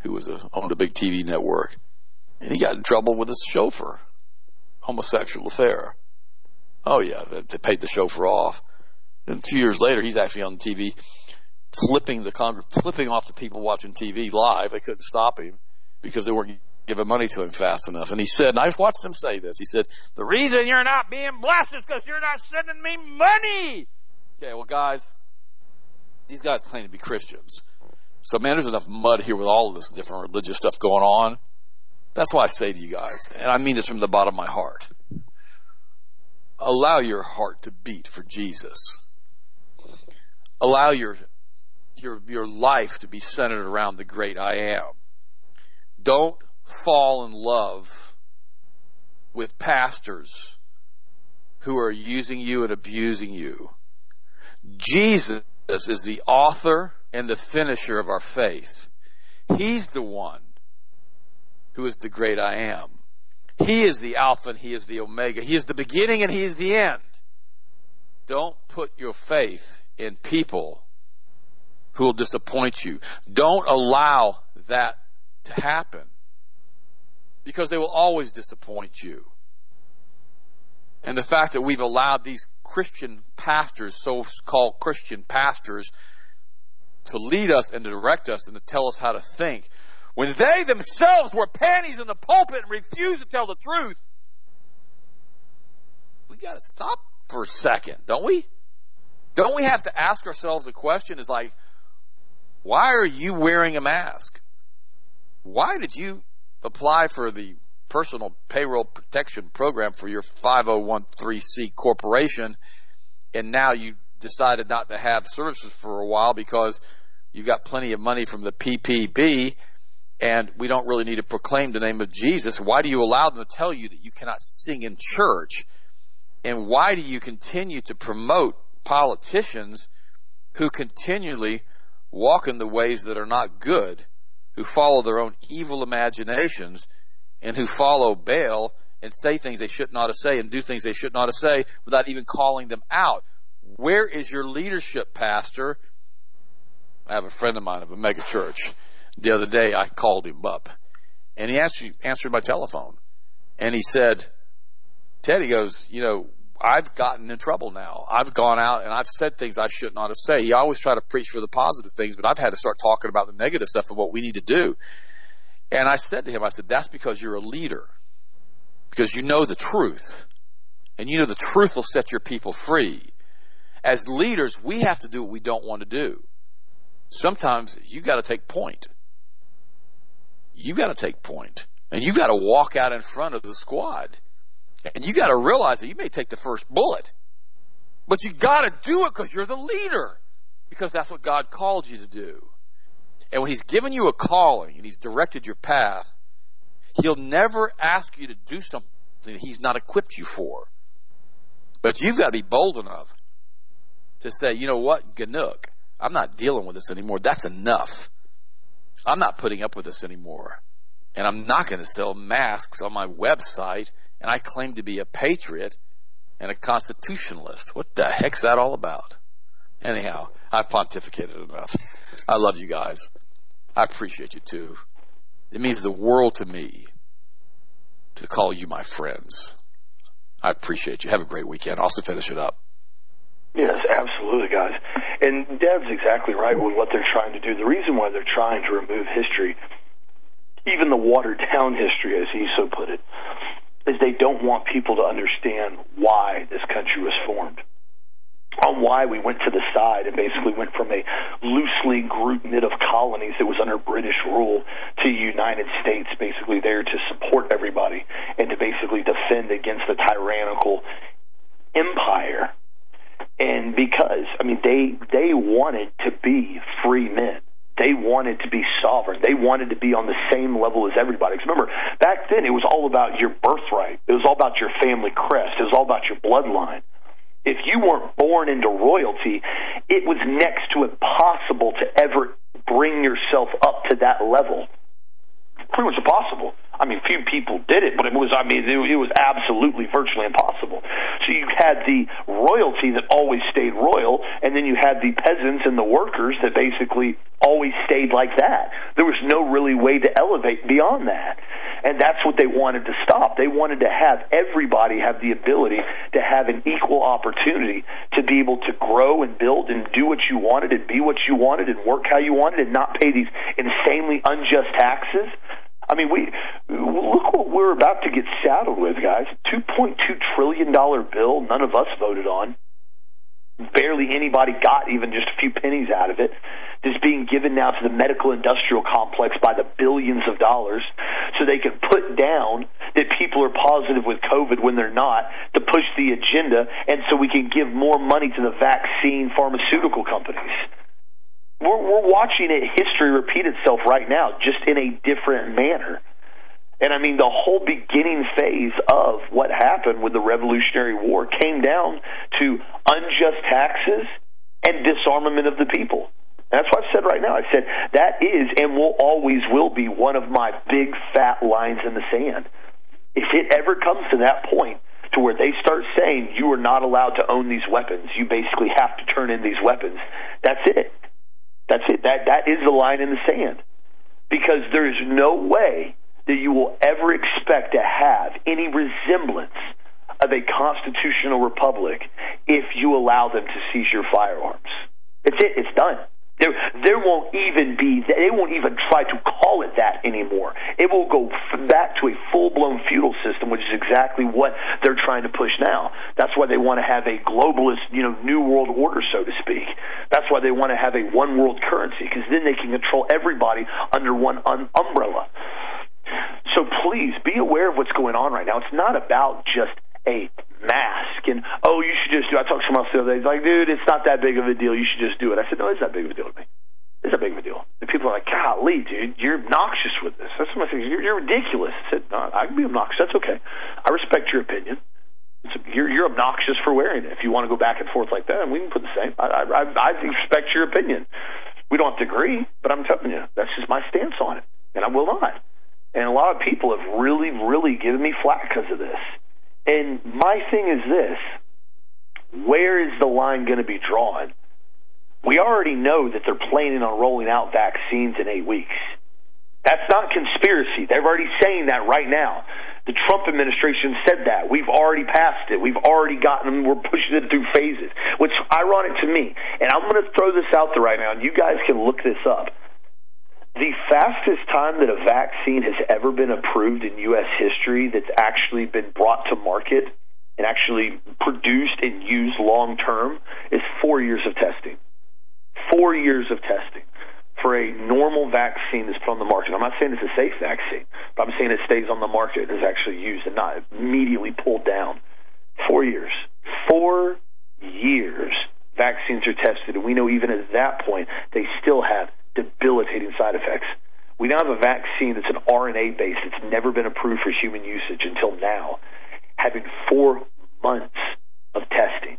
who was uh, a, owned a big TV network, and he got in trouble with his chauffeur, homosexual affair. Oh yeah, they paid the chauffeur off. And a few years later, he's actually on the TV, flipping the Congress, flipping off the people watching TV live. They couldn't stop him because they weren't giving money to him fast enough. And he said, and I watched him say this. He said, "The reason you're not being blessed is because you're not sending me money." Okay, well, guys, these guys claim to be Christians. So, man, there's enough mud here with all of this different religious stuff going on. That's why I say to you guys, and I mean this from the bottom of my heart allow your heart to beat for Jesus. Allow your, your, your life to be centered around the great I am. Don't fall in love with pastors who are using you and abusing you. Jesus is the author and the finisher of our faith. He's the one who is the great I am. He is the Alpha and He is the Omega. He is the beginning and He is the end. Don't put your faith in people who will disappoint you. Don't allow that to happen because they will always disappoint you. And the fact that we've allowed these Christian pastors, so-called Christian pastors, to lead us and to direct us and to tell us how to think when they themselves were panties in the pulpit and refused to tell the truth. We got to stop for a second, don't we? Don't we have to ask ourselves a question is like, why are you wearing a mask? Why did you apply for the personal payroll protection program for your 5013C corporation and now you decided not to have services for a while because you got plenty of money from the PPP and we don't really need to proclaim the name of Jesus. Why do you allow them to tell you that you cannot sing in church? And why do you continue to promote politicians who continually walk in the ways that are not good, who follow their own evil imaginations, and who follow Baal and say things they should not say and do things they should not say without even calling them out? Where is your leadership, Pastor? I have a friend of mine of a mega church the other day, I called him up and he actually answered my telephone and he said, Ted, he goes, you know, I've gotten in trouble now. I've gone out and I've said things I should not have said. He always tried to preach for the positive things, but I've had to start talking about the negative stuff of what we need to do. And I said to him, I said, that's because you're a leader. because you know the truth. And you know the truth will set your people free. As leaders, we have to do what we don't want to do. Sometimes you got to take point. You got to take point. And you got to walk out in front of the squad. And you got to realize that you may take the first bullet. But you got to do it because you're the leader. Because that's what God called you to do. And when He's given you a calling and He's directed your path, He'll never ask you to do something He's not equipped you for. But you've got to be bold enough to say, you know what, Ganook, I'm not dealing with this anymore. That's enough. I'm not putting up with this anymore. And I'm not going to sell masks on my website. And I claim to be a patriot and a constitutionalist. What the heck's that all about? Anyhow, I've pontificated enough. I love you guys. I appreciate you too. It means the world to me to call you my friends. I appreciate you. Have a great weekend. Also finish it up. Yes, absolutely, guys. And Dev's exactly right with what they're trying to do. The reason why they're trying to remove history, even the watered down history, as he so put it, is they don't want people to understand why this country was formed on why we went to the side and basically went from a loosely grouped knit of colonies that was under British rule to United States, basically there to support everybody and to basically defend against the tyrannical empire. And because I mean they they wanted to be free men. They wanted to be sovereign. They wanted to be on the same level as everybody. Because remember, back then it was all about your birthright. It was all about your family crest. It was all about your bloodline if you weren't born into royalty, it was next to impossible to ever bring yourself up to that level. Pretty much impossible. I mean, few people did it, but it was, I mean, it was absolutely virtually impossible. So you had the royalty that always stayed royal, and then you had the peasants and the workers that basically always stayed like that. There was no really way to elevate beyond that. And that's what they wanted to stop. They wanted to have everybody have the ability to have an equal opportunity to be able to grow and build and do what you wanted and be what you wanted and work how you wanted and not pay these insanely unjust taxes I mean, we look what we're about to get saddled with, guys. Two point two trillion dollar bill. None of us voted on. Barely anybody got even just a few pennies out of it. This being given now to the medical industrial complex by the billions of dollars, so they can put down that people are positive with COVID when they're not, to push the agenda, and so we can give more money to the vaccine pharmaceutical companies we're, we're watching it, history repeat itself right now, just in a different manner. And I mean, the whole beginning phase of what happened with the Revolutionary War came down to unjust taxes and disarmament of the people. And that's what I've said right now. I said that is and will always will be one of my big fat lines in the sand. If it ever comes to that point to where they start saying you are not allowed to own these weapons, you basically have to turn in these weapons, that's it. That's it. That that is the line in the sand. Because there is no way that you will ever expect to have any resemblance of a constitutional republic if you allow them to seize your firearms. It's it. It's done. There, there won't even be, they won't even try to call it that anymore. It will go back to a full blown feudal system, which is exactly what they're trying to push now. That's why they want to have a globalist, you know, new world order, so to speak. That's why they want to have a one world currency, because then they can control everybody under one un- umbrella. So please be aware of what's going on right now. It's not about just a mask and oh you should just do it. I talked to someone else the other day. He's like, dude, it's not that big of a deal. You should just do it. I said, no, it's that big of a deal to me. It's that big of a deal. And people are like, golly, dude, you're obnoxious with this. That's what I said. You're, you're ridiculous. I said, no, I can be obnoxious. That's okay. I respect your opinion. You're, you're obnoxious for wearing it. If you want to go back and forth like that, we can put the same. I, I, I respect your opinion. We don't have to agree, but I'm telling you, that's just my stance on it, and I will not. And a lot of people have really, really given me flack because of this. And my thing is this where is the line going to be drawn? We already know that they're planning on rolling out vaccines in eight weeks. That's not conspiracy. They're already saying that right now. The Trump administration said that. We've already passed it. We've already gotten, them, we're pushing it through phases. What's ironic to me, and I'm going to throw this out there right now, and you guys can look this up. The fastest time that a vaccine has ever been approved in U.S. history that's actually been brought to market and actually produced and used long term is four years of testing. Four years of testing for a normal vaccine that's put on the market. I'm not saying it's a safe vaccine, but I'm saying it stays on the market and is actually used and not immediately pulled down. Four years. Four years vaccines are tested, and we know even at that point they still have debilitating side effects. We now have a vaccine that's an RNA based, it's never been approved for human usage until now, having four months of testing.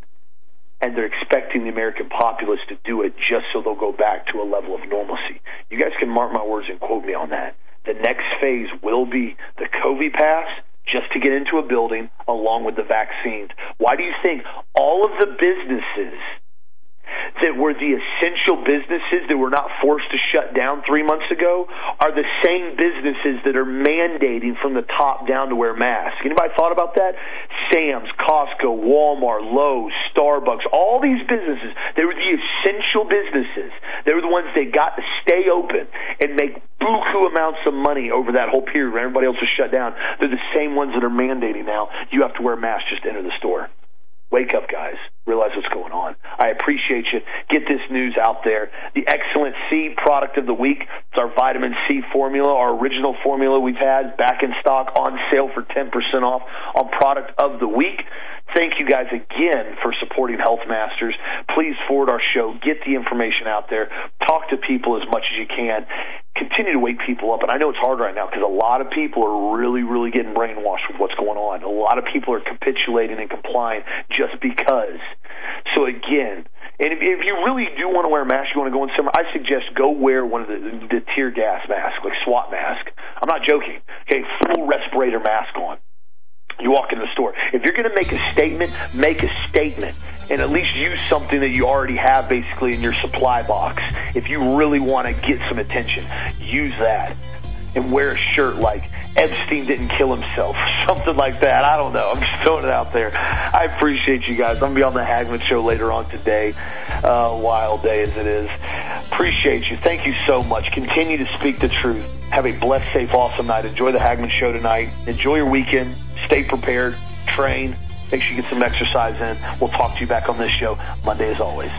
And they're expecting the American populace to do it just so they'll go back to a level of normalcy. You guys can mark my words and quote me on that. The next phase will be the COVID pass just to get into a building along with the vaccines. Why do you think all of the businesses that were the essential businesses that were not forced to shut down three months ago are the same businesses that are mandating from the top down to wear masks. Anybody thought about that? Sam's, Costco, Walmart, Lowe's, Starbucks, all these businesses, they were the essential businesses. They were the ones that got to stay open and make buku amounts of money over that whole period when everybody else was shut down. They're the same ones that are mandating now you have to wear masks just to enter the store. Wake up, guys. Realize what's going on. I appreciate you. Get this news out there. The Excellent C product of the week. It's our vitamin C formula, our original formula we've had back in stock on sale for 10% off on product of the week. Thank you guys again for supporting Health Masters. Please forward our show. Get the information out there. Talk to people as much as you can. Continue to wake people up. And I know it's hard right now because a lot of people are really, really getting brainwashed with what's going on. A lot of people are capitulating and complying just because. So again, and if, if you really do want to wear a mask, you want to go in summer, I suggest go wear one of the, the tear gas masks, like SWAT mask. I'm not joking. Okay, full respirator mask on. You walk into the store. If you're going to make a statement, make a statement and at least use something that you already have basically in your supply box. If you really want to get some attention, use that and wear a shirt like Epstein didn't kill himself, something like that. I don't know. I'm just throwing it out there. I appreciate you guys. I'm gonna be on the Hagmann show later on today. Uh, wild day as it is. Appreciate you. Thank you so much. Continue to speak the truth. Have a blessed, safe, awesome night. Enjoy the Hagmann show tonight. Enjoy your weekend. Stay prepared. Train. Make sure you get some exercise in. We'll talk to you back on this show Monday as always.